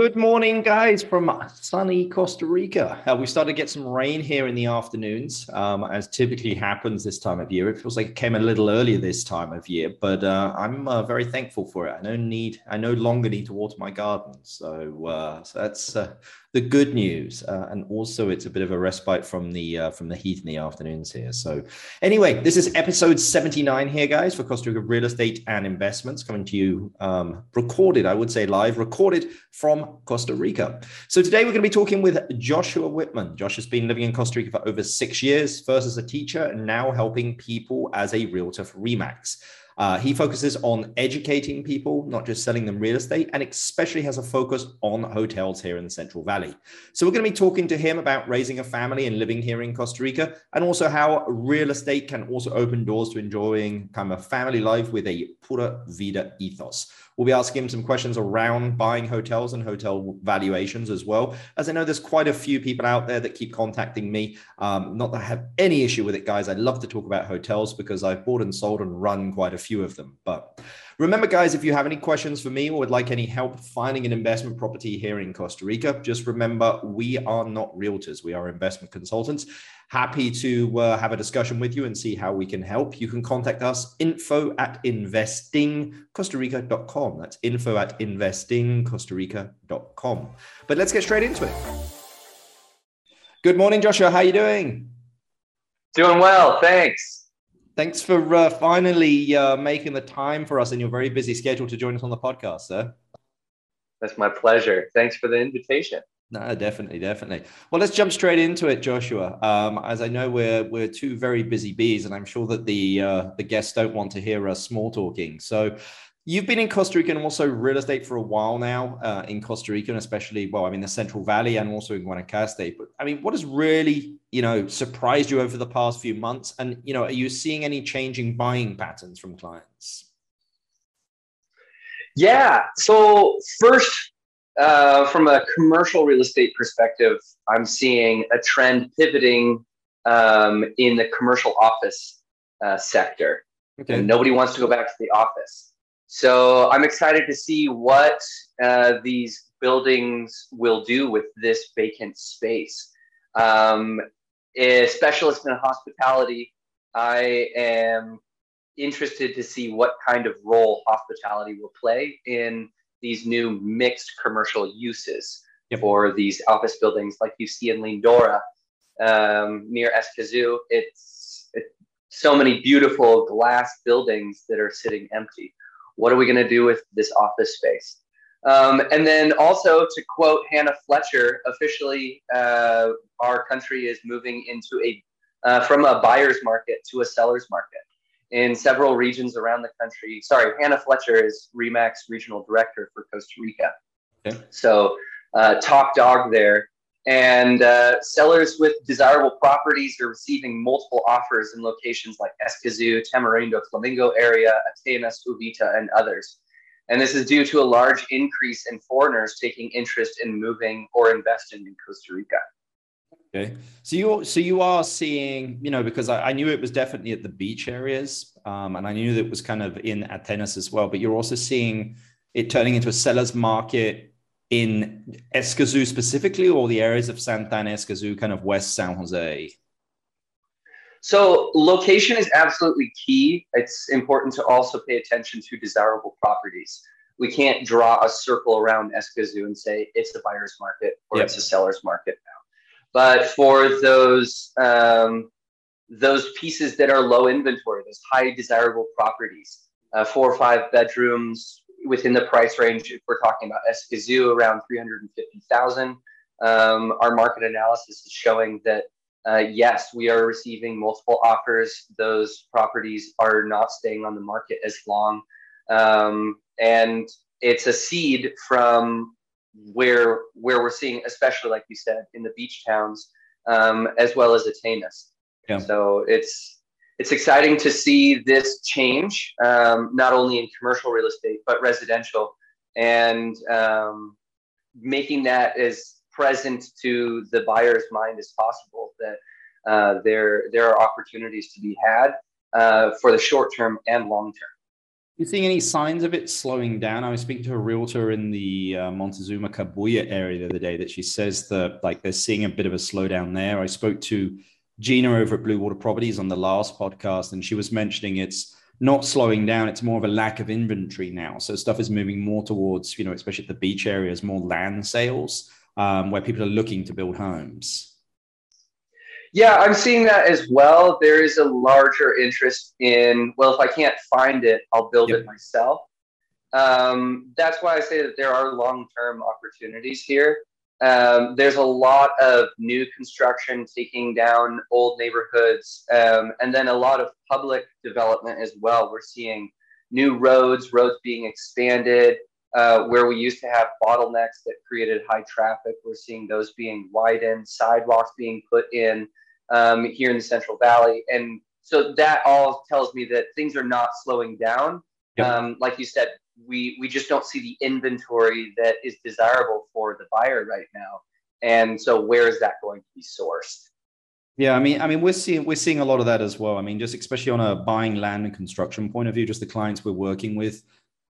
Good morning, guys, from sunny Costa Rica. Uh, we started to get some rain here in the afternoons, um, as typically happens this time of year. It feels like it came a little earlier this time of year, but uh, I'm uh, very thankful for it. I no need, I no longer need to water my garden, so, uh, so that's uh, the good news, uh, and also it's a bit of a respite from the uh, from the heat in the afternoons here. So, anyway, this is episode seventy nine here, guys, for Costa Rica real estate and investments, coming to you um, recorded, I would say live, recorded from Costa Rica. So today we're going to be talking with Joshua Whitman. Josh has been living in Costa Rica for over six years, first as a teacher, and now helping people as a realtor for Remax. Uh, he focuses on educating people, not just selling them real estate, and especially has a focus on hotels here in the Central Valley. So, we're going to be talking to him about raising a family and living here in Costa Rica, and also how real estate can also open doors to enjoying kind of a family life with a pura vida ethos. We'll be asking him some questions around buying hotels and hotel valuations as well. As I know, there's quite a few people out there that keep contacting me. Um, not that I have any issue with it, guys. I love to talk about hotels because I've bought and sold and run quite a few of them. But remember, guys, if you have any questions for me or would like any help finding an investment property here in Costa Rica, just remember we are not realtors, we are investment consultants happy to uh, have a discussion with you and see how we can help. You can contact us info at investingcostarica.com. That's info at investingcostarica.com. But let's get straight into it. Good morning, Joshua. How are you doing? Doing well, thanks. Thanks for uh, finally uh, making the time for us in your very busy schedule to join us on the podcast, sir. That's my pleasure. Thanks for the invitation. No, definitely, definitely. Well, let's jump straight into it, Joshua. Um, as I know, we're we're two very busy bees, and I'm sure that the uh, the guests don't want to hear us small talking. So, you've been in Costa Rica and also real estate for a while now uh, in Costa Rica, and especially well, I mean, the Central Valley and also in Guanacaste. But I mean, what has really you know surprised you over the past few months? And you know, are you seeing any changing buying patterns from clients? Yeah. So first, uh, from a commercial real estate perspective, I'm seeing a trend pivoting um, in the commercial office uh, sector. Okay. And nobody wants to go back to the office. So I'm excited to see what uh, these buildings will do with this vacant space. Um, a specialist in hospitality, I am interested to see what kind of role hospitality will play in these new mixed commercial uses yep. for these office buildings like you see in Lindora um, near Escazú. It's, it's so many beautiful glass buildings that are sitting empty. What are we going to do with this office space? Um, and then also to quote Hannah Fletcher, officially, uh, our country is moving into a uh, from a buyer's market to a seller's market in several regions around the country. Sorry, Hannah Fletcher is Remax Regional Director for Costa Rica. Okay. So, uh, top dog there. And uh, sellers with desirable properties are receiving multiple offers in locations like Escazú, Tamarindo, Flamingo area, Atenas, Uvita, and others. And this is due to a large increase in foreigners taking interest in moving or investing in Costa Rica. Okay, so you so you are seeing, you know, because I, I knew it was definitely at the beach areas, um, and I knew that it was kind of in Atenas as well. But you're also seeing it turning into a seller's market in Escazú specifically, or the areas of Santa Ana, Escazú, kind of West San Jose. So location is absolutely key. It's important to also pay attention to desirable properties. We can't draw a circle around Escazú and say it's a buyer's market or yep. it's a seller's market now. But for those um, those pieces that are low inventory, those high desirable properties, uh, four or five bedrooms within the price range, if we're talking about Escazú, around 350,000. Um, our market analysis is showing that uh, yes, we are receiving multiple offers. Those properties are not staying on the market as long. Um, and it's a seed from where where we're seeing, especially like you said, in the beach towns, um, as well as Atenas. Yeah. So it's it's exciting to see this change, um, not only in commercial real estate but residential, and um, making that as present to the buyer's mind as possible. That uh, there there are opportunities to be had uh, for the short term and long term. You seeing any signs of it slowing down? I was speaking to a realtor in the uh, Montezuma Cabuya area the other day that she says that like they're seeing a bit of a slowdown there. I spoke to Gina over at Blue Water Properties on the last podcast, and she was mentioning it's not slowing down. It's more of a lack of inventory now. So stuff is moving more towards, you know, especially at the beach areas, more land sales um, where people are looking to build homes. Yeah, I'm seeing that as well. There is a larger interest in, well, if I can't find it, I'll build yep. it myself. Um, that's why I say that there are long term opportunities here. Um, there's a lot of new construction taking down old neighborhoods, um, and then a lot of public development as well. We're seeing new roads, roads being expanded, uh, where we used to have bottlenecks that created high traffic. We're seeing those being widened, sidewalks being put in um, here in the Central Valley. And so that all tells me that things are not slowing down. Yep. Um, like you said, we we just don't see the inventory that is desirable for the buyer right now. And so where is that going to be sourced? Yeah, I mean, I mean, we're seeing we're seeing a lot of that as well. I mean, just especially on a buying land and construction point of view, just the clients we're working with,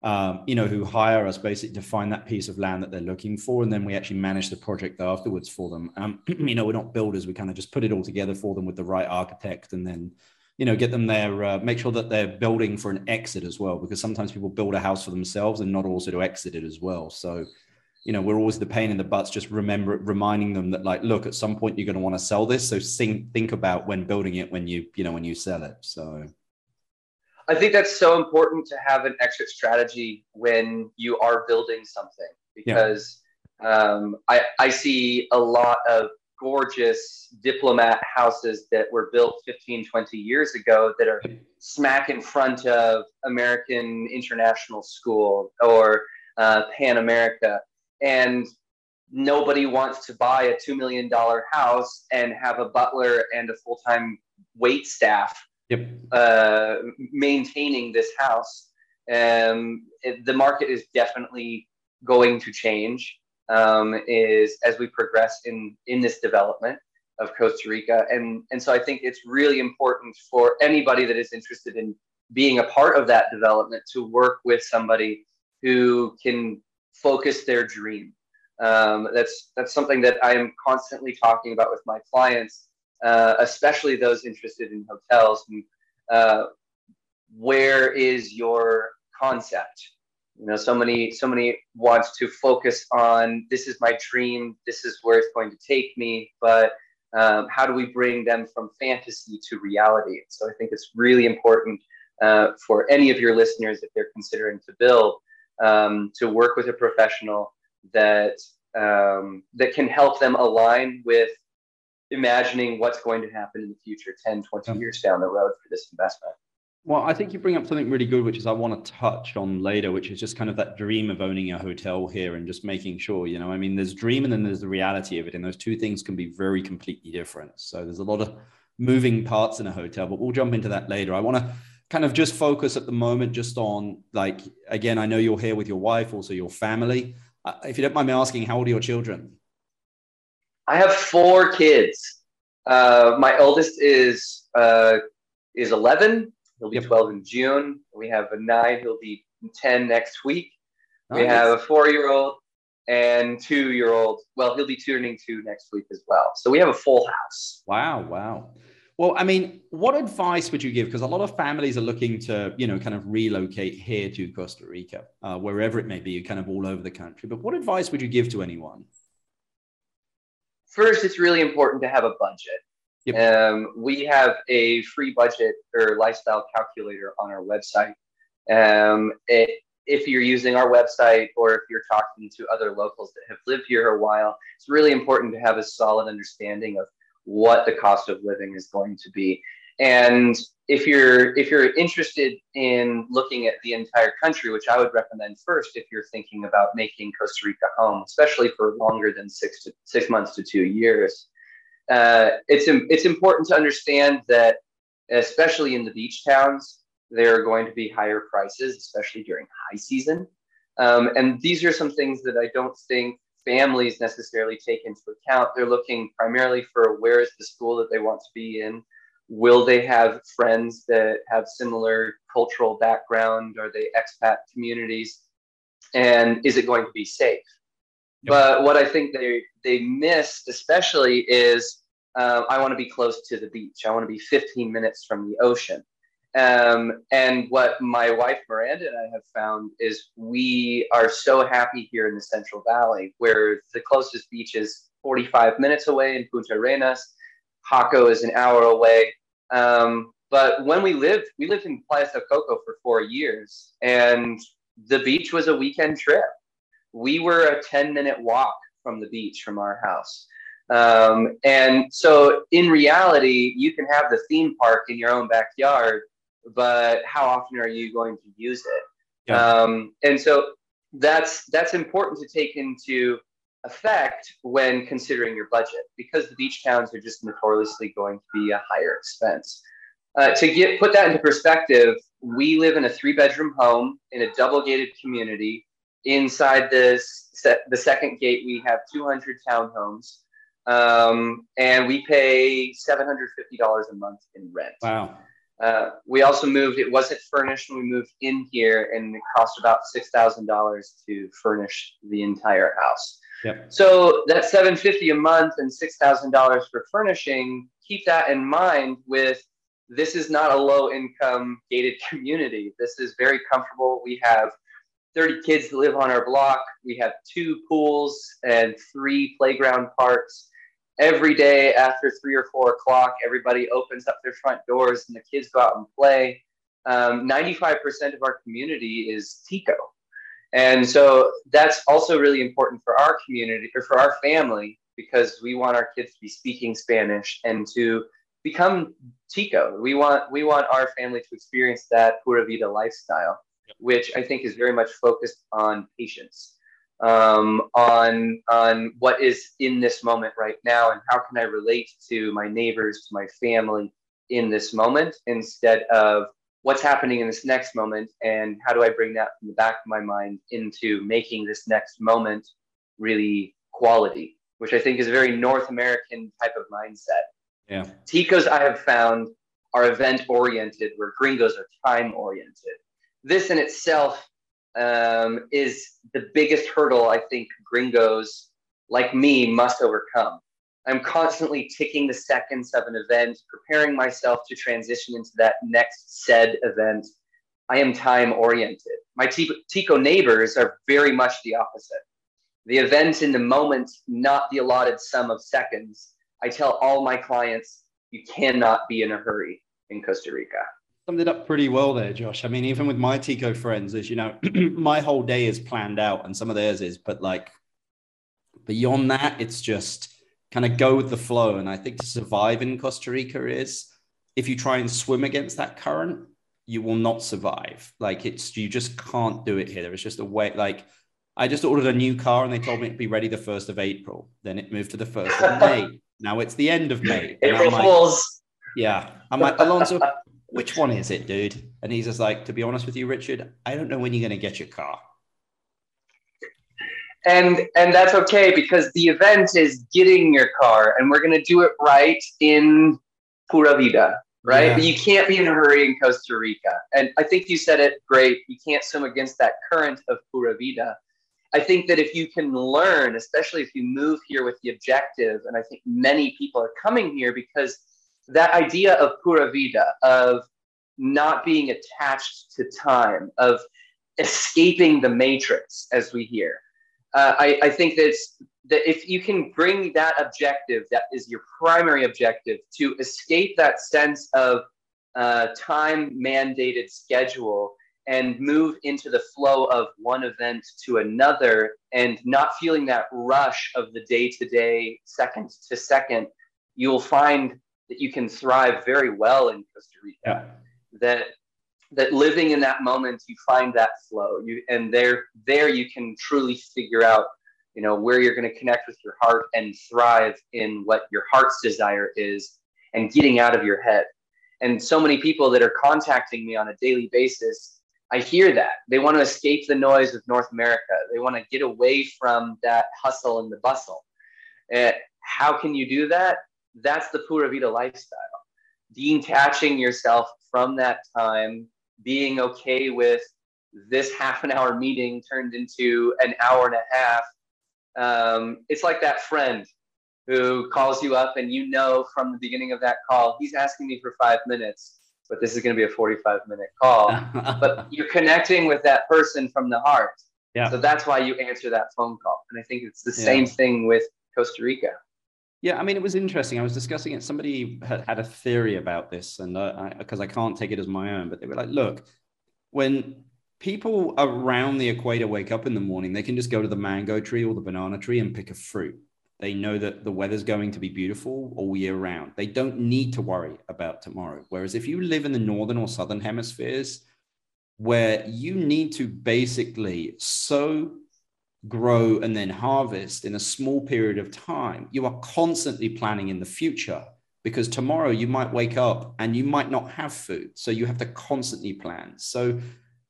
um, you know, who hire us basically to find that piece of land that they're looking for, and then we actually manage the project afterwards for them. Um, you know, we're not builders; we kind of just put it all together for them with the right architect, and then you know, get them there, uh, make sure that they're building for an exit as well, because sometimes people build a house for themselves and not also to exit it as well. So, you know, we're always the pain in the butts, just remember reminding them that like, look, at some point you're going to want to sell this. So think, think about when building it, when you, you know, when you sell it. So I think that's so important to have an exit strategy when you are building something because yeah. um, I, I see a lot of gorgeous diplomat houses that were built 15, 20 years ago that are smack in front of American International School or uh, Pan America. And nobody wants to buy a $2 million house and have a butler and a full time wait staff yep. uh, maintaining this house. Um, it, the market is definitely going to change um, is as we progress in in this development of Costa Rica, and and so I think it's really important for anybody that is interested in being a part of that development to work with somebody who can focus their dream. Um, that's that's something that I am constantly talking about with my clients, uh, especially those interested in hotels. And uh, where is your concept? You know so many so many wants to focus on this is my dream. This is where it's going to take me. But um, how do we bring them from fantasy to reality? So i think it's really important uh, for any of your listeners if they're considering to build um, to work with a professional that um, that can help them align with imagining what's going to happen in the future 10 20 years down the road for this investment well, I think you bring up something really good, which is I want to touch on later, which is just kind of that dream of owning a hotel here and just making sure, you know, I mean, there's dream and then there's the reality of it. And those two things can be very completely different. So there's a lot of moving parts in a hotel, but we'll jump into that later. I want to kind of just focus at the moment just on like, again, I know you're here with your wife, also your family. Uh, if you don't mind me asking, how old are your children? I have four kids. Uh, my oldest is uh, is 11 He'll be yep. 12 in June. We have a nine. He'll be 10 next week. Nice. We have a four-year-old and two-year-old. Well, he'll be turning two next week as well. So we have a full house. Wow! Wow. Well, I mean, what advice would you give? Because a lot of families are looking to, you know, kind of relocate here to Costa Rica, uh, wherever it may be, kind of all over the country. But what advice would you give to anyone? First, it's really important to have a budget. Yep. Um, we have a free budget or lifestyle calculator on our website. Um, it, if you're using our website or if you're talking to other locals that have lived here a while, it's really important to have a solid understanding of what the cost of living is going to be. And if you're if you're interested in looking at the entire country, which I would recommend first if you're thinking about making Costa Rica home, especially for longer than six to six months to two years, uh, it's it's important to understand that, especially in the beach towns, there are going to be higher prices, especially during high season. Um, and these are some things that I don't think families necessarily take into account. They're looking primarily for where is the school that they want to be in, will they have friends that have similar cultural background are they expat communities and is it going to be safe but what i think they they missed especially is uh, i want to be close to the beach i want to be 15 minutes from the ocean um, and what my wife Miranda and I have found is we are so happy here in the Central Valley, where the closest beach is 45 minutes away in Puntarenas. Jaco is an hour away. Um, but when we lived, we lived in Playa del Coco for four years, and the beach was a weekend trip. We were a 10 minute walk from the beach from our house. Um, and so, in reality, you can have the theme park in your own backyard but how often are you going to use it? Yeah. Um, and so that's that's important to take into effect when considering your budget because the beach towns are just notoriously going to be a higher expense. Uh, to get put that into perspective, we live in a three bedroom home in a double gated community. Inside this the second gate, we have 200 townhomes, um, and we pay $750 a month in rent. Wow. Uh, we also moved, it wasn't furnished when we moved in here, and it cost about $6,000 to furnish the entire house. Yep. So that 750 a month and $6,000 for furnishing, keep that in mind with this is not a low income gated community. This is very comfortable. We have 30 kids that live on our block. We have two pools and three playground parks every day after three or four o'clock, everybody opens up their front doors and the kids go out and play. Um, 95% of our community is Tico. And so that's also really important for our community or for our family because we want our kids to be speaking Spanish and to become Tico. We want we want our family to experience that pura vida lifestyle, which I think is very much focused on patience um, on on what is in this moment right now and how can I relate to my neighbors, to my family in this moment instead of what's happening in this next moment and how do I bring that from the back of my mind into making this next moment really quality, which I think is a very North American type of mindset. Yeah. Ticos I have found are event oriented where gringos are time oriented. This in itself um, is the biggest hurdle I think gringos like me must overcome. I'm constantly ticking the seconds of an event, preparing myself to transition into that next said event. I am time oriented. My Tico neighbors are very much the opposite. The event in the moment, not the allotted sum of seconds. I tell all my clients, you cannot be in a hurry in Costa Rica summed it up pretty well there, Josh. I mean, even with my Tico friends, as you know, my whole day is planned out and some of theirs is, but like beyond that, it's just kind of go with the flow. And I think to survive in Costa Rica is if you try and swim against that current, you will not survive. Like it's you just can't do it here. There is just a way like I just ordered a new car and they told me it'd be ready the first of April. Then it moved to the first of May. Now it's the end of May. April Fools. yeah. I'm like, Alonso, which one is it, dude? And he's just like, to be honest with you, Richard, I don't know when you're going to get your car. And and that's okay because the event is getting your car, and we're going to do it right in Pura Vida, right? Yeah. But you can't be in a hurry in Costa Rica. And I think you said it great. You can't swim against that current of Pura Vida. I think that if you can learn, especially if you move here with the objective, and I think many people are coming here because that idea of pura vida, of not being attached to time, of escaping the matrix, as we hear. Uh, I, I think that, that if you can bring that objective, that is your primary objective, to escape that sense of uh, time mandated schedule and move into the flow of one event to another and not feeling that rush of the day to day, second to second, you'll find that you can thrive very well in Costa Rica. Yeah. That that living in that moment, you find that flow. You and there there you can truly figure out, you know, where you're going to connect with your heart and thrive in what your heart's desire is, and getting out of your head. And so many people that are contacting me on a daily basis, I hear that they want to escape the noise of North America. They want to get away from that hustle and the bustle. Uh, how can you do that? That's the Pura Vida lifestyle. detaching yourself from that time, being okay with this half an hour meeting turned into an hour and a half. Um, it's like that friend who calls you up and you know from the beginning of that call, he's asking me for five minutes, but this is going to be a 45 minute call. but you're connecting with that person from the heart. Yeah. So that's why you answer that phone call. And I think it's the yeah. same thing with Costa Rica. Yeah, I mean, it was interesting. I was discussing it. Somebody had, had a theory about this, and because uh, I, I can't take it as my own, but they were like, look, when people around the equator wake up in the morning, they can just go to the mango tree or the banana tree and pick a fruit. They know that the weather's going to be beautiful all year round. They don't need to worry about tomorrow. Whereas if you live in the northern or southern hemispheres, where you need to basically sow, grow, and then harvest in a small period of time, you are constantly planning in the future because tomorrow you might wake up and you might not have food. So you have to constantly plan. So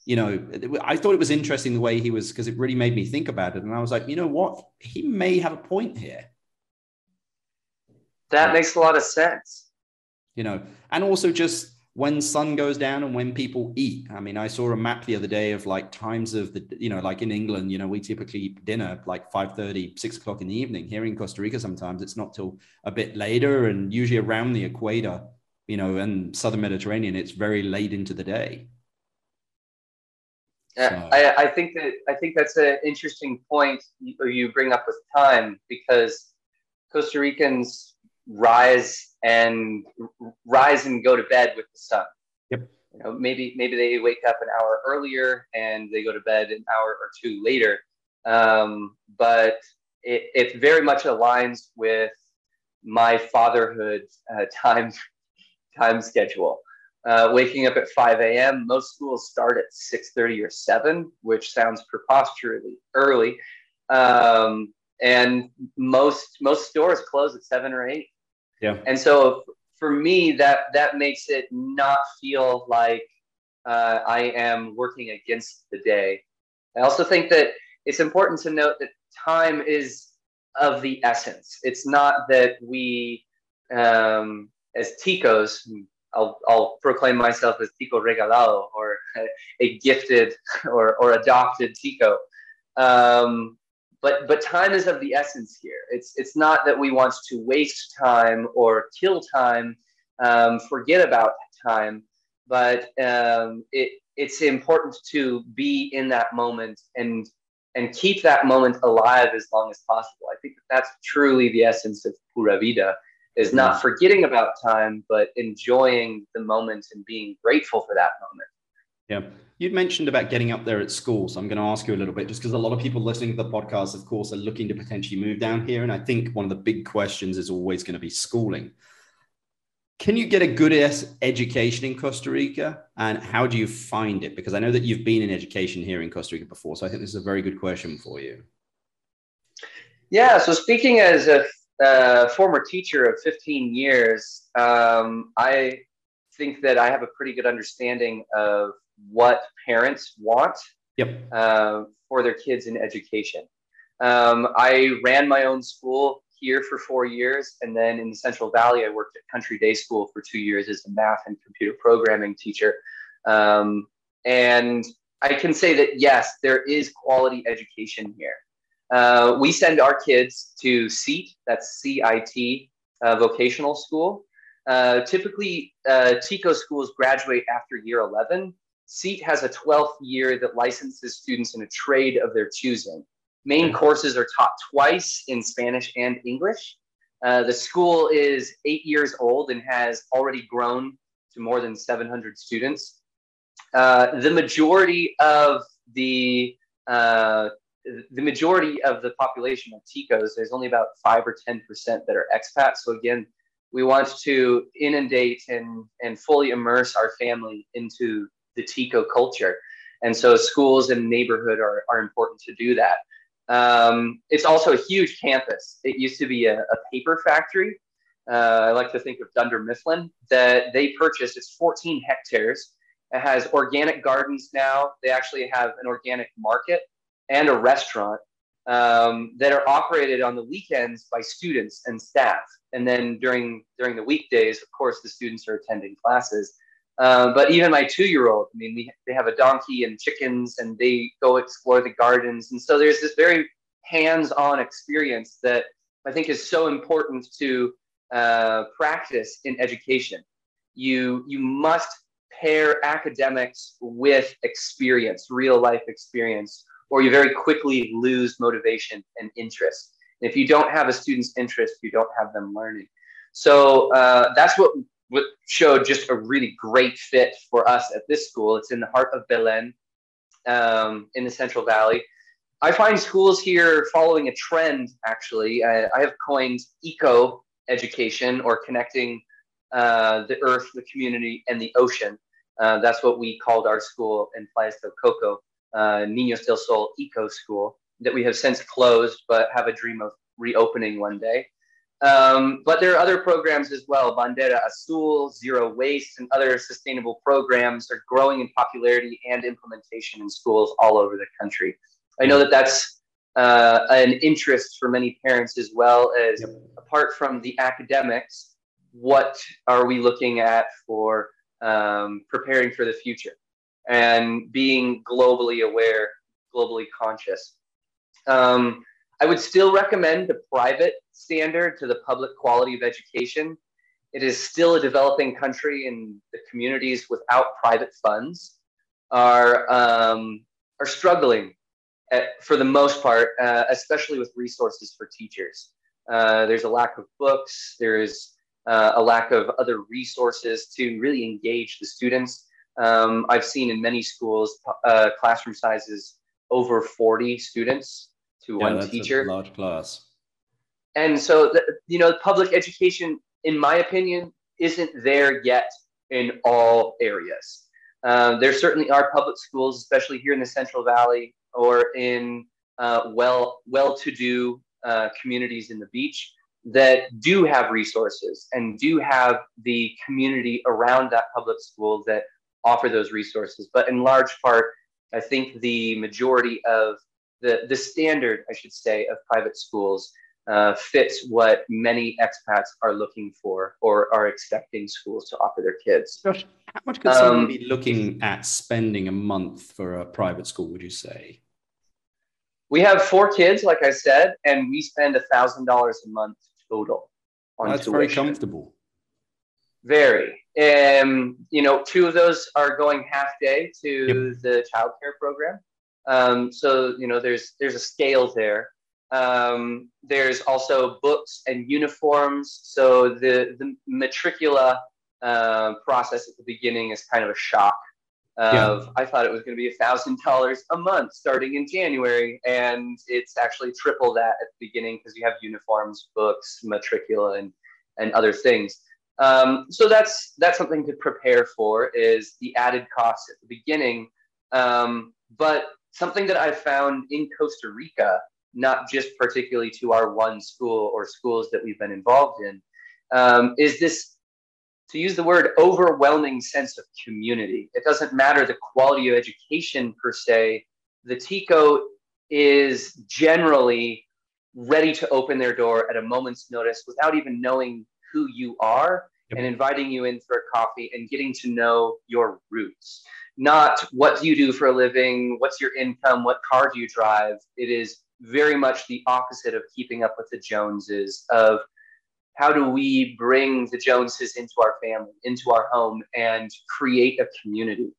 you know, I thought it was interesting the way he was because it really made me think about it. And I was like, you know what? He may have a point here. That makes a lot of sense. You know, and also just when sun goes down and when people eat. I mean, I saw a map the other day of like times of the, you know, like in England, you know, we typically eat dinner like 5 30, 6 o'clock in the evening. Here in Costa Rica, sometimes it's not till a bit later and usually around the equator, you know, and southern Mediterranean, it's very late into the day. Yeah, I, I think that I think that's an interesting point you bring up with time because Costa Ricans rise and rise and go to bed with the sun. Yep. You know, maybe maybe they wake up an hour earlier and they go to bed an hour or two later, um, but it, it very much aligns with my fatherhood uh, time time schedule uh, waking up at 5 a.m. Most schools start at 6:30 or 7, which sounds preposterously early. Um, and most most stores close at 7 or 8. Yeah. And so for me, that that makes it not feel like uh, I am working against the day. I also think that it's important to note that time is of the essence. It's not that we, um, as ticos, I'll, I'll proclaim myself as Tico Regalado or a gifted or, or adopted Tico. Um, but, but time is of the essence here. It's, it's not that we want to waste time or kill time, um, forget about time, but um, it, it's important to be in that moment and, and keep that moment alive as long as possible. I think that that's truly the essence of Pura Vida is not mm-hmm. forgetting about time, but enjoying the moment and being grateful for that moment. Yeah. You'd mentioned about getting up there at school. So I'm going to ask you a little bit, just because a lot of people listening to the podcast, of course, are looking to potentially move down here. And I think one of the big questions is always going to be schooling. Can you get a good education in Costa Rica? And how do you find it? Because I know that you've been in education here in Costa Rica before. So I think this is a very good question for you. Yeah. So speaking as a a former teacher of 15 years, um, I think that I have a pretty good understanding of what parents want yep. uh, for their kids in education. Um, I ran my own school here for four years, and then in the Central Valley, I worked at Country Day School for two years as a math and computer programming teacher. Um, and I can say that yes, there is quality education here. Uh, we send our kids to CIT, that's CIT uh, vocational school. Uh, typically, uh, TICO schools graduate after year 11. CIT has a 12th year that licenses students in a trade of their choosing. Main courses are taught twice in Spanish and English. Uh, the school is eight years old and has already grown to more than 700 students. Uh, the majority of the uh, the majority of the population of Ticos, there's only about five or 10% that are expats. So again, we want to inundate and, and fully immerse our family into the Tico culture. And so schools and neighborhood are, are important to do that. Um, it's also a huge campus. It used to be a, a paper factory. Uh, I like to think of Dunder Mifflin that they purchased. It's 14 hectares. It has organic gardens now. They actually have an organic market and a restaurant. um, that are operated on the weekends by students and staff. And then during during the weekdays, of course, the students are attending classes. Uh, but even my two-year-old, I mean, we, they have a donkey and chickens, and they go explore the gardens. And so there's this very hands-on experience that I think is so important to uh, practice in education. You you must pair academics with experience, real life experience, or you very quickly lose motivation and interest. And if you don't have a student's interest, you don't have them learning. So uh, that's what, what showed just a really great fit for us at this school. It's in the heart of Belen um, in the Central Valley. I find schools here following a trend, actually. I, I have coined eco education or connecting uh, the earth, the community, and the ocean. Uh, that's what we called our school in Playas del Coco, uh, Niños del Sol Eco School, that we have since closed, but have a dream of reopening one day. Um, but there are other programs as well. Bandera Azul, Zero Waste, and other sustainable programs are growing in popularity and implementation in schools all over the country. I know that that's uh, an interest for many parents as well as yep. apart from the academics, what are we looking at for um, preparing for the future and being globally aware, globally conscious. Um, I would still recommend the private standard to the public quality of education. It is still a developing country, and the communities without private funds are um, are struggling at, for the most part, uh, especially with resources for teachers. Uh, there's a lack of books. There's uh, a lack of other resources to really engage the students. Um, I've seen in many schools uh, classroom sizes over 40 students to yeah, one teacher. large class. And so, the, you know, public education, in my opinion, isn't there yet in all areas. Uh, there certainly are public schools, especially here in the Central Valley or in uh, well well-to-do uh, communities in the beach that do have resources and do have the community around that public school that offer those resources. But in large part, I think the majority of the, the standard, I should say, of private schools uh, fits what many expats are looking for or are expecting schools to offer their kids. Josh, how much could someone um, be looking at spending a month for a private school, would you say? We have four kids, like I said, and we spend a $1,000 a month total on That's tuition. very comfortable. Very. Um, you know, two of those are going half day to yep. the childcare program. Um, so you know, there's there's a scale there. Um, there's also books and uniforms. So the the matricula uh, process at the beginning is kind of a shock of yeah. I thought it was going to be a thousand dollars a month starting in January, and it's actually triple that at the beginning because you have uniforms, books, matricula, and and other things. Um, so that's that's something to prepare for is the added cost at the beginning. Um, but something that I found in Costa Rica, not just particularly to our one school or schools that we've been involved in, um, is this to use the word overwhelming sense of community. It doesn't matter the quality of education per se. The TICO is generally ready to open their door at a moment's notice without even knowing who you are yep. and inviting you in for a coffee and getting to know your roots. Not what do you do for a living, what's your income, what car do you drive. It is very much the opposite of keeping up with the Joneses, of how do we bring the Joneses into our family, into our home, and create a community?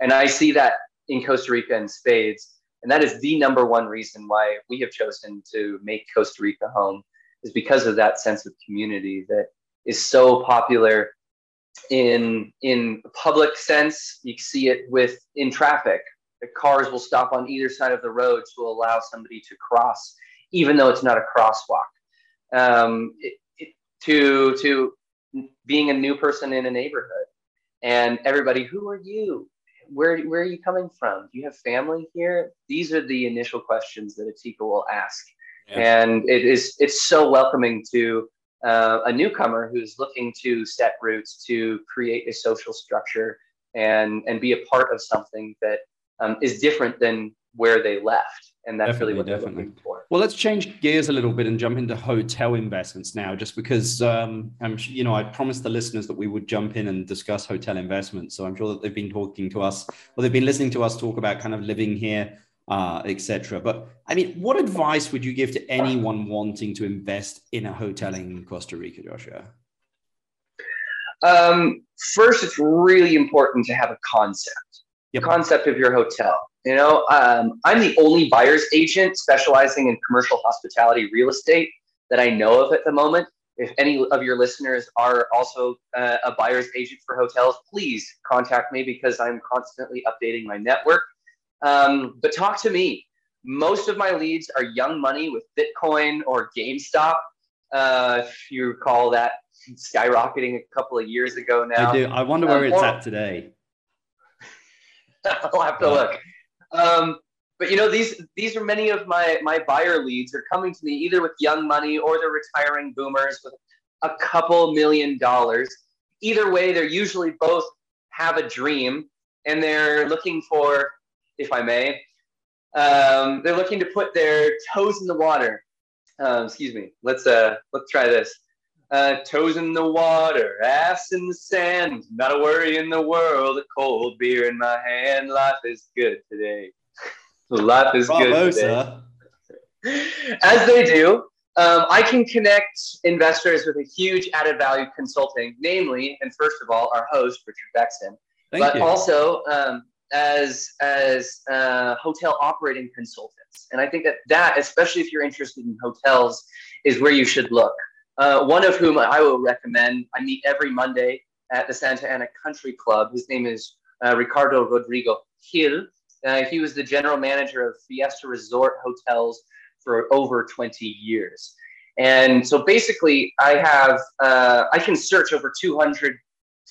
And I see that in Costa Rica and spades. And that is the number one reason why we have chosen to make Costa Rica home, is because of that sense of community that is so popular in in public sense. You see it with in traffic. The cars will stop on either side of the road to allow somebody to cross, even though it's not a crosswalk. Um, it, to to being a new person in a neighborhood and everybody who are you where where are you coming from do you have family here these are the initial questions that a TICO will ask yeah. and it is it's so welcoming to uh, a newcomer who's looking to set roots to create a social structure and and be a part of something that um, is different than where they left and that's definitely, really what definitely. they're looking for. Well, let's change gears a little bit and jump into hotel investments now, just because um, I'm, you know, I promised the listeners that we would jump in and discuss hotel investments. So I'm sure that they've been talking to us, or they've been listening to us talk about kind of living here, uh, etc. But I mean, what advice would you give to anyone wanting to invest in a hotel in Costa Rica, Joshua? Um, first, it's really important to have a concept, yep. concept of your hotel. You know, um, I'm the only buyer's agent specializing in commercial hospitality real estate that I know of at the moment. If any of your listeners are also uh, a buyer's agent for hotels, please contact me because I'm constantly updating my network. Um, but talk to me. Most of my leads are young money with Bitcoin or GameStop. Uh, if you recall that skyrocketing a couple of years ago now. I do. I wonder where um, it's or, at today. I'll have to look. Um, but you know, these these are many of my my buyer leads are coming to me either with young money or they're retiring boomers with a couple million dollars. Either way, they're usually both have a dream and they're looking for, if I may, um, they're looking to put their toes in the water. Uh, excuse me. Let's uh let's try this. Uh, toes in the water, ass in the sand, not a worry in the world, a cold beer in my hand. Life is good today. Life is Bravo, good today. As they do, um, I can connect investors with a huge added value consulting, namely, and first of all, our host, Richard Bexton, Thank but you. also um, as, as uh, hotel operating consultants. And I think that that, especially if you're interested in hotels, is where you should look. Uh, one of whom I will recommend. I meet every Monday at the Santa Ana Country Club. His name is uh, Ricardo Rodrigo Gil. Uh, he was the general manager of Fiesta Resort Hotels for over 20 years. And so basically, I have uh, I can search over 200,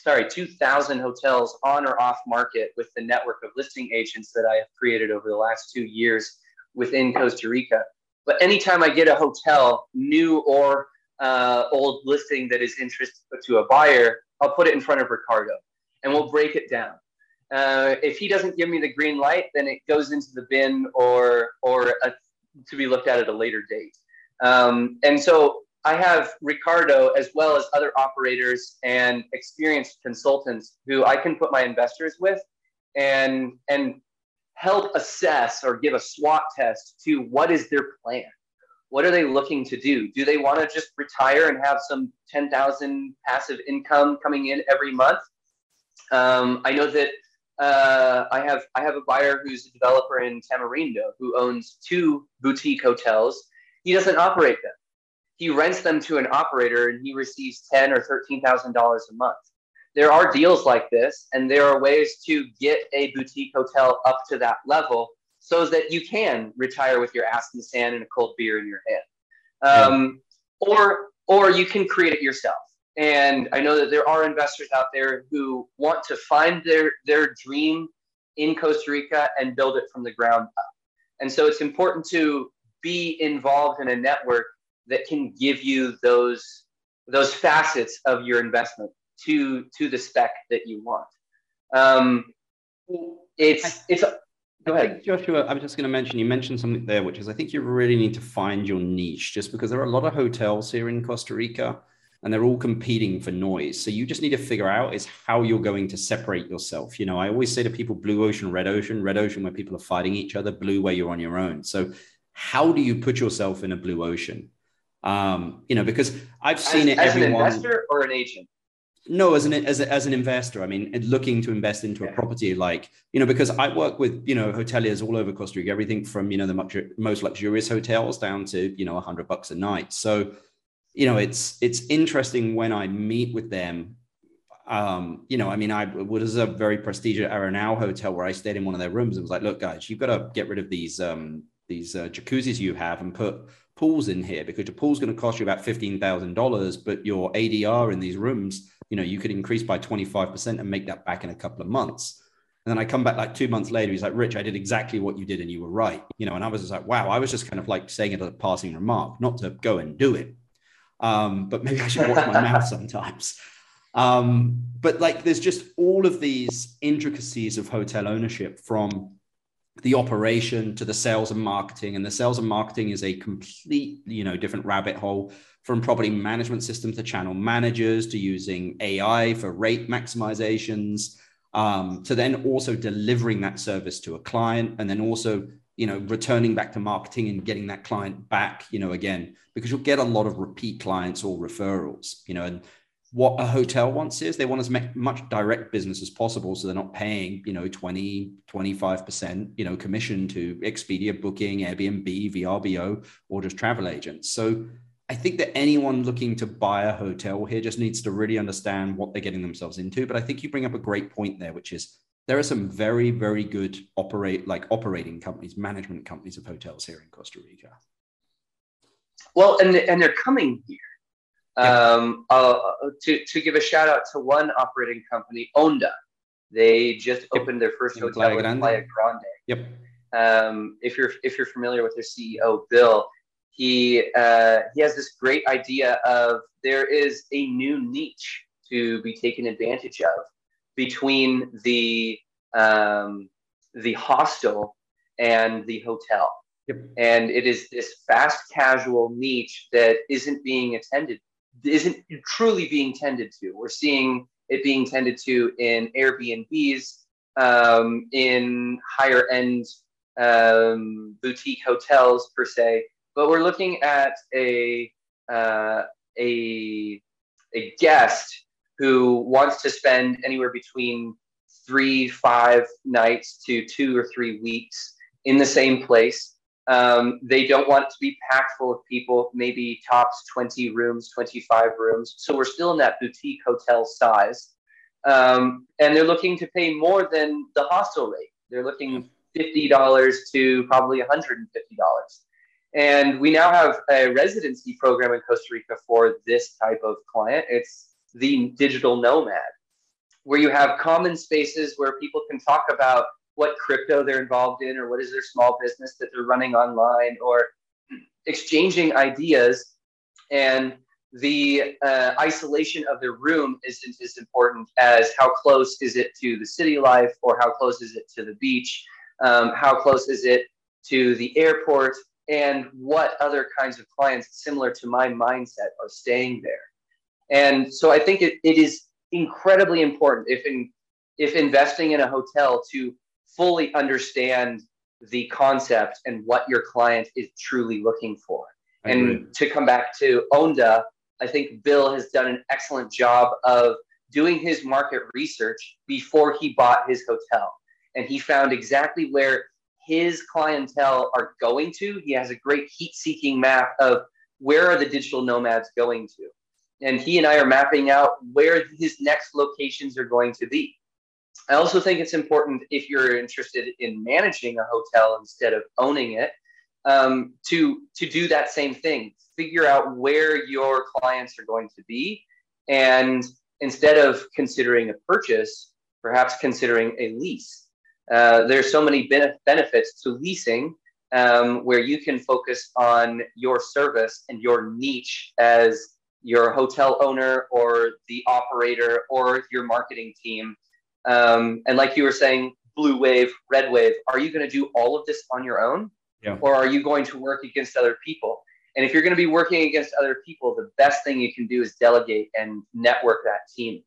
sorry, 2,000 hotels on or off market with the network of listing agents that I have created over the last two years within Costa Rica. But anytime I get a hotel, new or uh, old listing that is interest to a buyer, I'll put it in front of Ricardo and we'll break it down. Uh, if he doesn't give me the green light, then it goes into the bin or or a, to be looked at at a later date. Um, and so I have Ricardo as well as other operators and experienced consultants who I can put my investors with and and help assess or give a SWOT test to what is their plan what are they looking to do? Do they want to just retire and have some 10,000 passive income coming in every month? Um, I know that uh, I have I have a buyer who's a developer in Tamarindo who owns two boutique hotels. He doesn't operate them. He rents them to an operator and he receives ten or thirteen thousand dollars a month. There are deals like this, and there are ways to get a boutique hotel up to that level so that you can retire with your ass in the sand and a cold beer in your hand. Um, yeah. Or or you can create it yourself. And I know that there are investors out there who want to find their their dream in Costa Rica and build it from the ground up. And so it's important to be involved in a network that can give you those those facets of your investment to to the spec that you want. Um, it's it's Go ahead. Joshua, I was just going to mention, you mentioned something there, which is I think you really need to find your niche just because there are a lot of hotels here in Costa Rica and they're all competing for noise. So you just need to figure out is how you're going to separate yourself. You know, I always say to people, blue ocean, red ocean, red ocean where people are fighting each other, blue where you're on your own. So how do you put yourself in a blue ocean? Um, you know, because I've seen as, it. As everyone, an investor or an agent? No, as an as, a, as an investor, I mean, looking to invest into a property like you know, because I work with you know hoteliers all over Costa Rica, everything from you know the much, most luxurious hotels down to you know a hundred bucks a night. So, you know, it's it's interesting when I meet with them. Um, you know, I mean, I was a very prestigious Arenal hotel where I stayed in one of their rooms and was like, look, guys, you've got to get rid of these um these uh, jacuzzis you have and put pools in here because your pool's going to cost you about fifteen thousand dollars, but your ADR in these rooms you know, you could increase by 25% and make that back in a couple of months. And then I come back like two months later. He's like, Rich, I did exactly what you did and you were right. You know, and I was just like, wow, I was just kind of like saying it as a passing remark, not to go and do it. Um, but maybe I should watch my mouth sometimes. Um, but like there's just all of these intricacies of hotel ownership from the operation to the sales and marketing and the sales and marketing is a complete you know different rabbit hole from property management systems to channel managers to using ai for rate maximizations um, to then also delivering that service to a client and then also you know returning back to marketing and getting that client back you know again because you'll get a lot of repeat clients or referrals you know and what a hotel wants is. They want as much direct business as possible so they're not paying you know 20 25% you know commission to expedia booking airbnb vrbo or just travel agents. So i think that anyone looking to buy a hotel here just needs to really understand what they're getting themselves into. But i think you bring up a great point there which is there are some very very good operate like operating companies management companies of hotels here in costa rica. Well and and they're coming here um, uh, to, to give a shout out to one operating company, Onda. They just opened their first in hotel in Playa Grande. Yep. Um, if you're if you're familiar with their CEO Bill, he uh, he has this great idea of there is a new niche to be taken advantage of between the um, the hostel and the hotel. Yep. And it is this fast casual niche that isn't being attended isn't truly being tended to. We're seeing it being tended to in Airbnbs, um, in higher end um, boutique hotels per se, but we're looking at a uh, a a guest who wants to spend anywhere between three, five nights to two or three weeks in the same place um, they don't want it to be packed full of people, maybe tops 20 rooms, 25 rooms. So we're still in that boutique hotel size. Um, and they're looking to pay more than the hostel rate. They're looking $50 to probably $150. And we now have a residency program in Costa Rica for this type of client. It's the digital nomad, where you have common spaces where people can talk about what crypto they're involved in or what is their small business that they're running online or exchanging ideas. And the uh, isolation of their room isn't as important as how close is it to the city life or how close is it to the beach? Um, how close is it to the airport? And what other kinds of clients similar to my mindset are staying there? And so i think it, it is incredibly important if in, if investing in a hotel to fully understand the concept and what your client is truly looking for. I and agree. to come back to Onda, I think Bill has done an excellent job of doing his market research before he bought his hotel. And he found exactly where his clientele are going to. He has a great heat seeking map of where are the digital nomads going to. And he and I are mapping out where his next locations are going to be. I also think it's important if you're interested in managing a hotel instead of owning it um, to to do that same thing. Figure out where your clients are going to be, and instead of considering a purchase, perhaps considering a lease. Uh, there's so many benefits to leasing um, where you can focus on your service and your niche as your hotel owner or the operator or your marketing team um, and like you were saying, blue wave, red wave, are you going to do all of this on your own? Yeah. Or are you going to work against other people? And if you're going to be working against other people, the best thing you can do is delegate and network that team.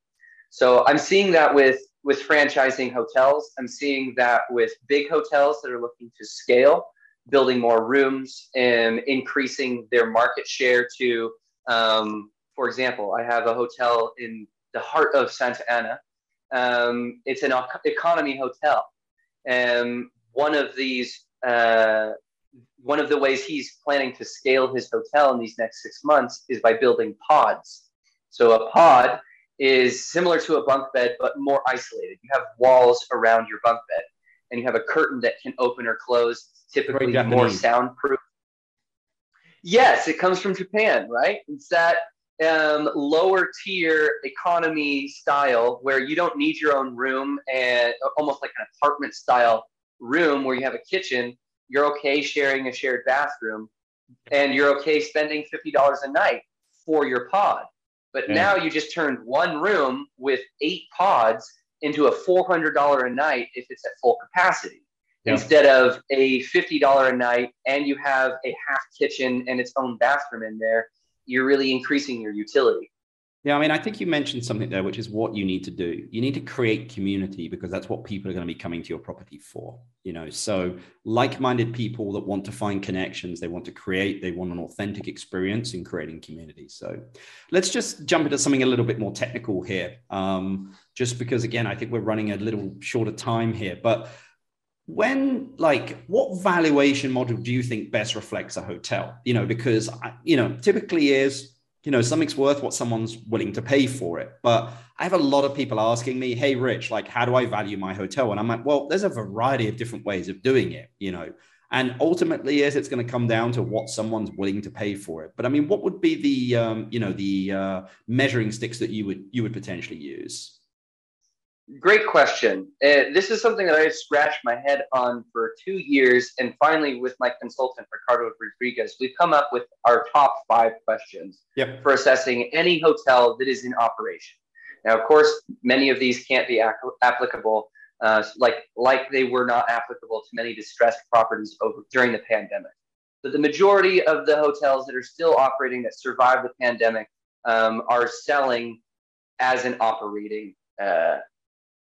So I'm seeing that with with franchising hotels. I'm seeing that with big hotels that are looking to scale, building more rooms and increasing their market share to, um, for example, I have a hotel in the heart of Santa Ana um, it's an economy hotel. And one of these, uh, one of the ways he's planning to scale his hotel in these next six months is by building pods. So a pod is similar to a bunk bed, but more isolated. You have walls around your bunk bed, and you have a curtain that can open or close, typically more soundproof. Yes, it comes from Japan, right? It's that um, lower tier economy style where you don't need your own room and almost like an apartment style room where you have a kitchen. You're okay sharing a shared bathroom and you're okay spending $50 a night for your pod. But now you just turned one room with eight pods into a $400 a night if it's at full capacity. yeah. instead of a $50 a night and you have a half kitchen and its own bathroom in there, you're really increasing your utility. Yeah, I mean, I think you mentioned something there, which is what you need to do. You need to create community because that's what people are going to be coming to your property for. You know, so like-minded people that want to find connections, they want to create, they want an authentic experience in creating community. So let's just jump into something a little bit more technical here, um, just because again, I think we're running a little shorter time here. But when like what valuation model do you think best reflects a hotel? You know, because you know typically is you know something's worth what someone's willing to pay for it. But i have a lot of people asking me hey rich like how do i value my hotel? And i'm like well there's a variety of different ways of doing it you know. And ultimately yes it's going to come down to what someone's willing to pay for it. But i mean what would be the um, you know the uh, measuring sticks that you would you would potentially use Great question. Uh, this is something that I've scratched my head on for two years. And finally, with my consultant, Ricardo Rodriguez, we've come up with our top five questions yep. for assessing any hotel that is in operation. Now, of course, many of these can't be ac- applicable, uh, like, like they were not applicable to many distressed properties over, during the pandemic. But the majority of the hotels that are still operating that survived the pandemic um, are selling as an operating uh,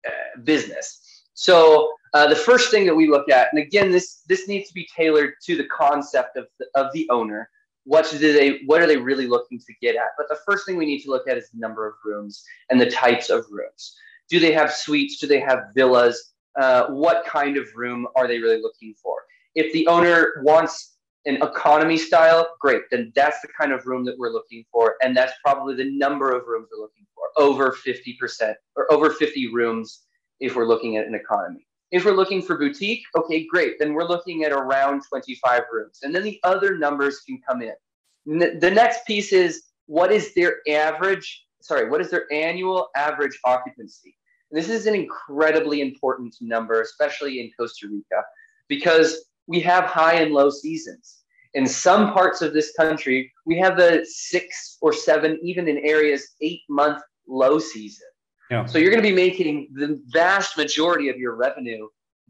uh, business. So uh, the first thing that we look at, and again, this this needs to be tailored to the concept of the, of the owner. What do they what are they really looking to get at? But the first thing we need to look at is the number of rooms and the types of rooms. Do they have suites? Do they have villas? Uh, what kind of room are they really looking for? If the owner wants an economy style, great. Then that's the kind of room that we're looking for, and that's probably the number of rooms we're looking for over 50% or over 50 rooms if we're looking at an economy. If we're looking for boutique, okay, great. Then we're looking at around 25 rooms. And then the other numbers can come in. The next piece is what is their average, sorry, what is their annual average occupancy? This is an incredibly important number, especially in Costa Rica, because we have high and low seasons in some parts of this country, we have the six or seven, even in areas, eight month low season. Yeah. So you're going to be making the vast majority of your revenue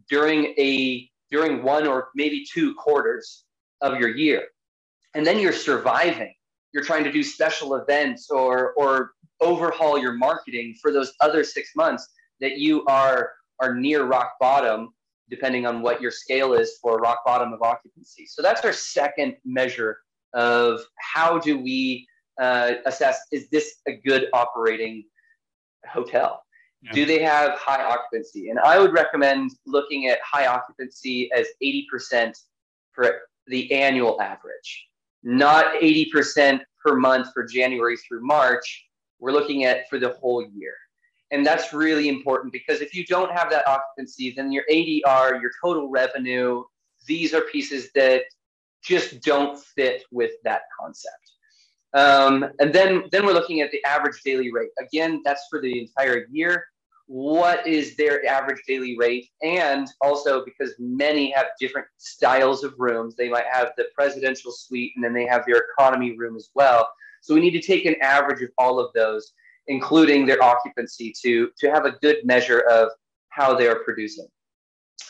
during a during one or maybe two quarters of your year. And then you're surviving. You're trying to do special events or or overhaul your marketing for those other 6 months that you are are near rock bottom depending on what your scale is for rock bottom of occupancy. So that's our second measure of how do we uh, assess is this a good operating hotel? Yeah. Do they have high occupancy? And I would recommend looking at high occupancy as 80% for the annual average, not 80% per month for January through March. We're looking at for the whole year. And that's really important because if you don't have that occupancy, then your ADR, your total revenue, these are pieces that just don't fit with that concept. Um, and then, then we're looking at the average daily rate. Again, that's for the entire year. What is their average daily rate? And also because many have different styles of rooms, they might have the presidential suite and then they have their economy room as well. So we need to take an average of all of those, including their occupancy, to, to have a good measure of how they are producing.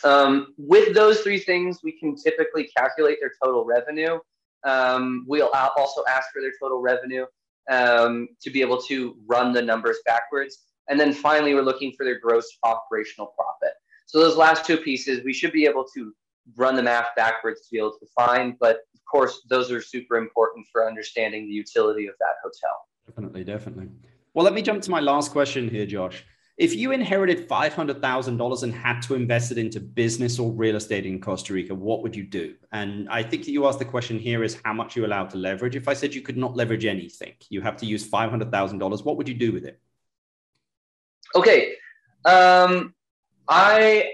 Um, with those three things, we can typically calculate their total revenue. Um, we'll also ask for their total revenue um, to be able to run the numbers backwards. And then finally, we're looking for their gross operational profit. So those last two pieces, we should be able to run the math backwards to be able to find. But of course, those are super important for understanding the utility of that hotel. Definitely, definitely. Well, let me jump to my last question here, Josh. If you inherited $500,000 and had to invest it into business or real estate in Costa Rica, what would you do? And I think that you asked the question here is how much you're allowed to leverage. If I said you could not leverage anything, you have to use $500,000, what would you do with it? Okay. Um, I,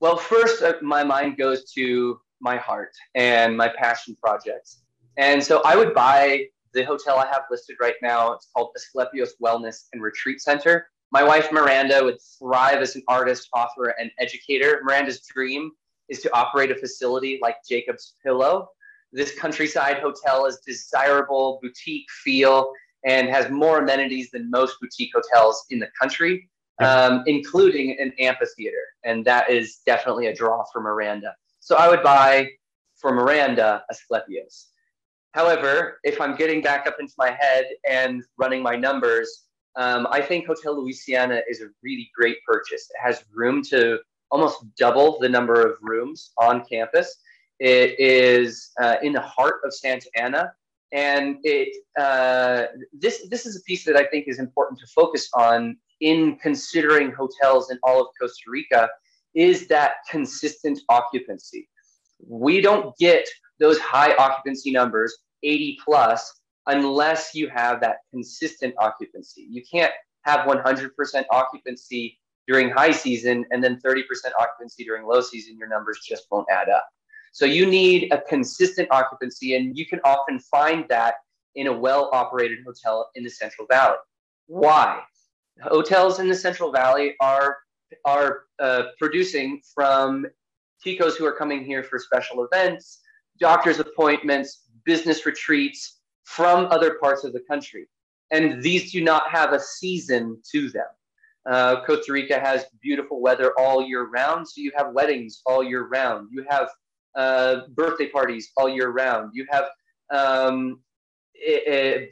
well, first, uh, my mind goes to my heart and my passion projects. And so I would buy the hotel I have listed right now. It's called Asclepios Wellness and Retreat Center. My wife, Miranda, would thrive as an artist, author, and educator. Miranda's dream is to operate a facility like Jacob's Pillow. This countryside hotel is desirable, boutique feel, and has more amenities than most boutique hotels in the country. um, including an amphitheater. And that is definitely a draw for Miranda. So I would buy for Miranda Asclepios. However, if I'm getting back up into my head and running my numbers, um, I think Hotel Louisiana is a really great purchase. It has room to almost double the number of rooms on campus. It is uh, in the heart of Santa Ana, and it uh, this this is a piece that I think is important to focus on in considering hotels in all of Costa Rica is that consistent occupancy. We don't get those high occupancy numbers, 80 plus, unless you have that consistent occupancy. You can't have 100% occupancy during high season and then 30% occupancy during low season. Your numbers just won't add up. So you need a consistent occupancy, and you can often find that in a well operated hotel in the Central Valley. Why? Hotels in the Central Valley are are uh, producing from Ticos who are coming here for special events, doctor's appointments, business retreats from other parts of the country. And these do not have a season to them. Uh, Costa Rica has beautiful weather all year round, so you have weddings all year round. You have uh, birthday parties all year round. You have um,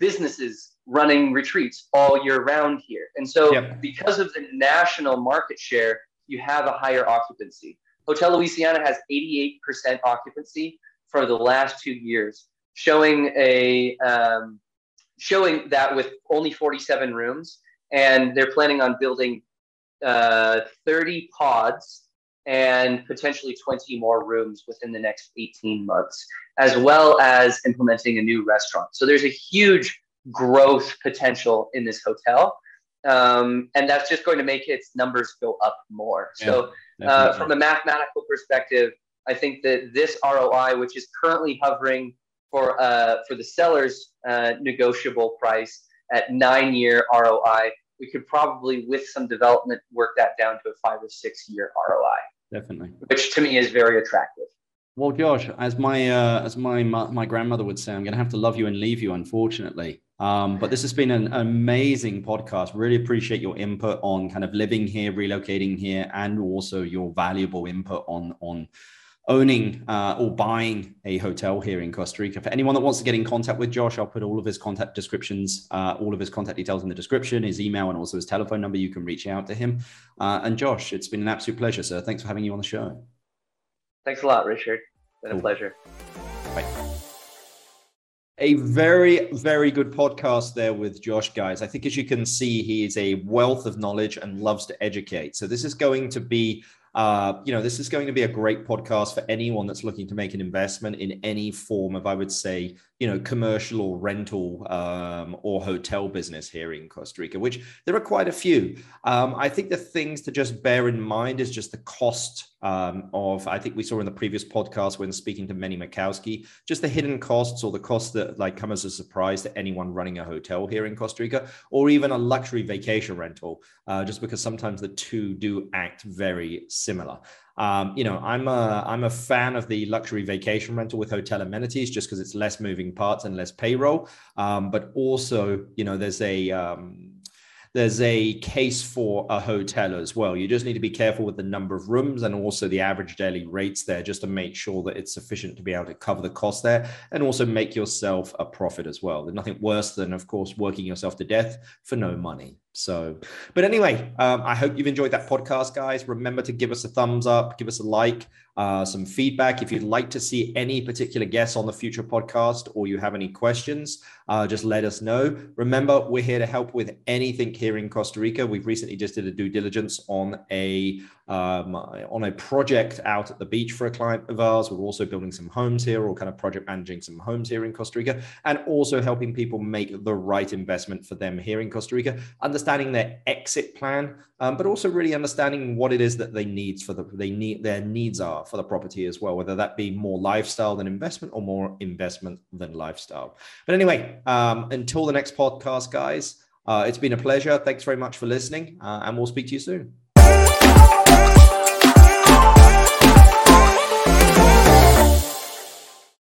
businesses running retreats all year round here. And so, yep. because of the national market share, you have a higher occupancy. Hotel Louisiana has 88% occupancy for the last two years, showing a um, showing that with only 47 rooms, and they're planning on building uh, 30 pods and potentially 20 more rooms within the next 18 months, as well as implementing a new restaurant. So there's a huge growth potential in this hotel. Um, and that's just going to make its numbers go up more. Yeah, so, uh, from a mathematical perspective, I think that this ROI, which is currently hovering for uh, for the seller's uh, negotiable price at nine year ROI, we could probably, with some development, work that down to a five or six year ROI. Definitely, which to me is very attractive. Well, Josh, as my uh, as my my grandmother would say, I'm going to have to love you and leave you, unfortunately. Um, but this has been an amazing podcast. Really appreciate your input on kind of living here, relocating here, and also your valuable input on on owning uh, or buying a hotel here in Costa Rica. For anyone that wants to get in contact with Josh, I'll put all of his contact descriptions, uh, all of his contact details in the description, his email, and also his telephone number. You can reach out to him. Uh, and Josh, it's been an absolute pleasure, sir. Thanks for having you on the show. Thanks a lot, Richard. It's been cool. a pleasure. Bye a very, very good podcast there with Josh, guys. I think, as you can see, he is a wealth of knowledge and loves to educate. So, this is going to be uh, you know, this is going to be a great podcast for anyone that's looking to make an investment in any form of, I would say, you know, commercial or rental um, or hotel business here in Costa Rica, which there are quite a few. Um, I think the things to just bear in mind is just the cost um, of, I think we saw in the previous podcast when speaking to Manny Makowski, just the hidden costs or the costs that like come as a surprise to anyone running a hotel here in Costa Rica, or even a luxury vacation rental, uh, just because sometimes the two do act very similar. Um, you know, I'm a I'm a fan of the luxury vacation rental with hotel amenities just because it's less moving parts and less payroll. Um, but also, you know, there's a um, there's a case for a hotel as well. You just need to be careful with the number of rooms and also the average daily rates there, just to make sure that it's sufficient to be able to cover the cost there and also make yourself a profit as well. There's nothing worse than, of course, working yourself to death for no money. So, but anyway, um, I hope you've enjoyed that podcast, guys. Remember to give us a thumbs up, give us a like, uh, some feedback. If you'd like to see any particular guests on the future podcast or you have any questions, uh, just let us know. Remember, we're here to help with anything here in Costa Rica. We've recently just did a due diligence on a um, on a project out at the beach for a client of ours. We're also building some homes here or kind of project managing some homes here in Costa Rica and also helping people make the right investment for them here in Costa Rica, understanding their exit plan, um, but also really understanding what it is that they need for the they need their needs are for the property as well, whether that be more lifestyle than investment or more investment than lifestyle. But anyway, um, until the next podcast, guys, uh, it's been a pleasure. Thanks very much for listening, uh, and we'll speak to you soon.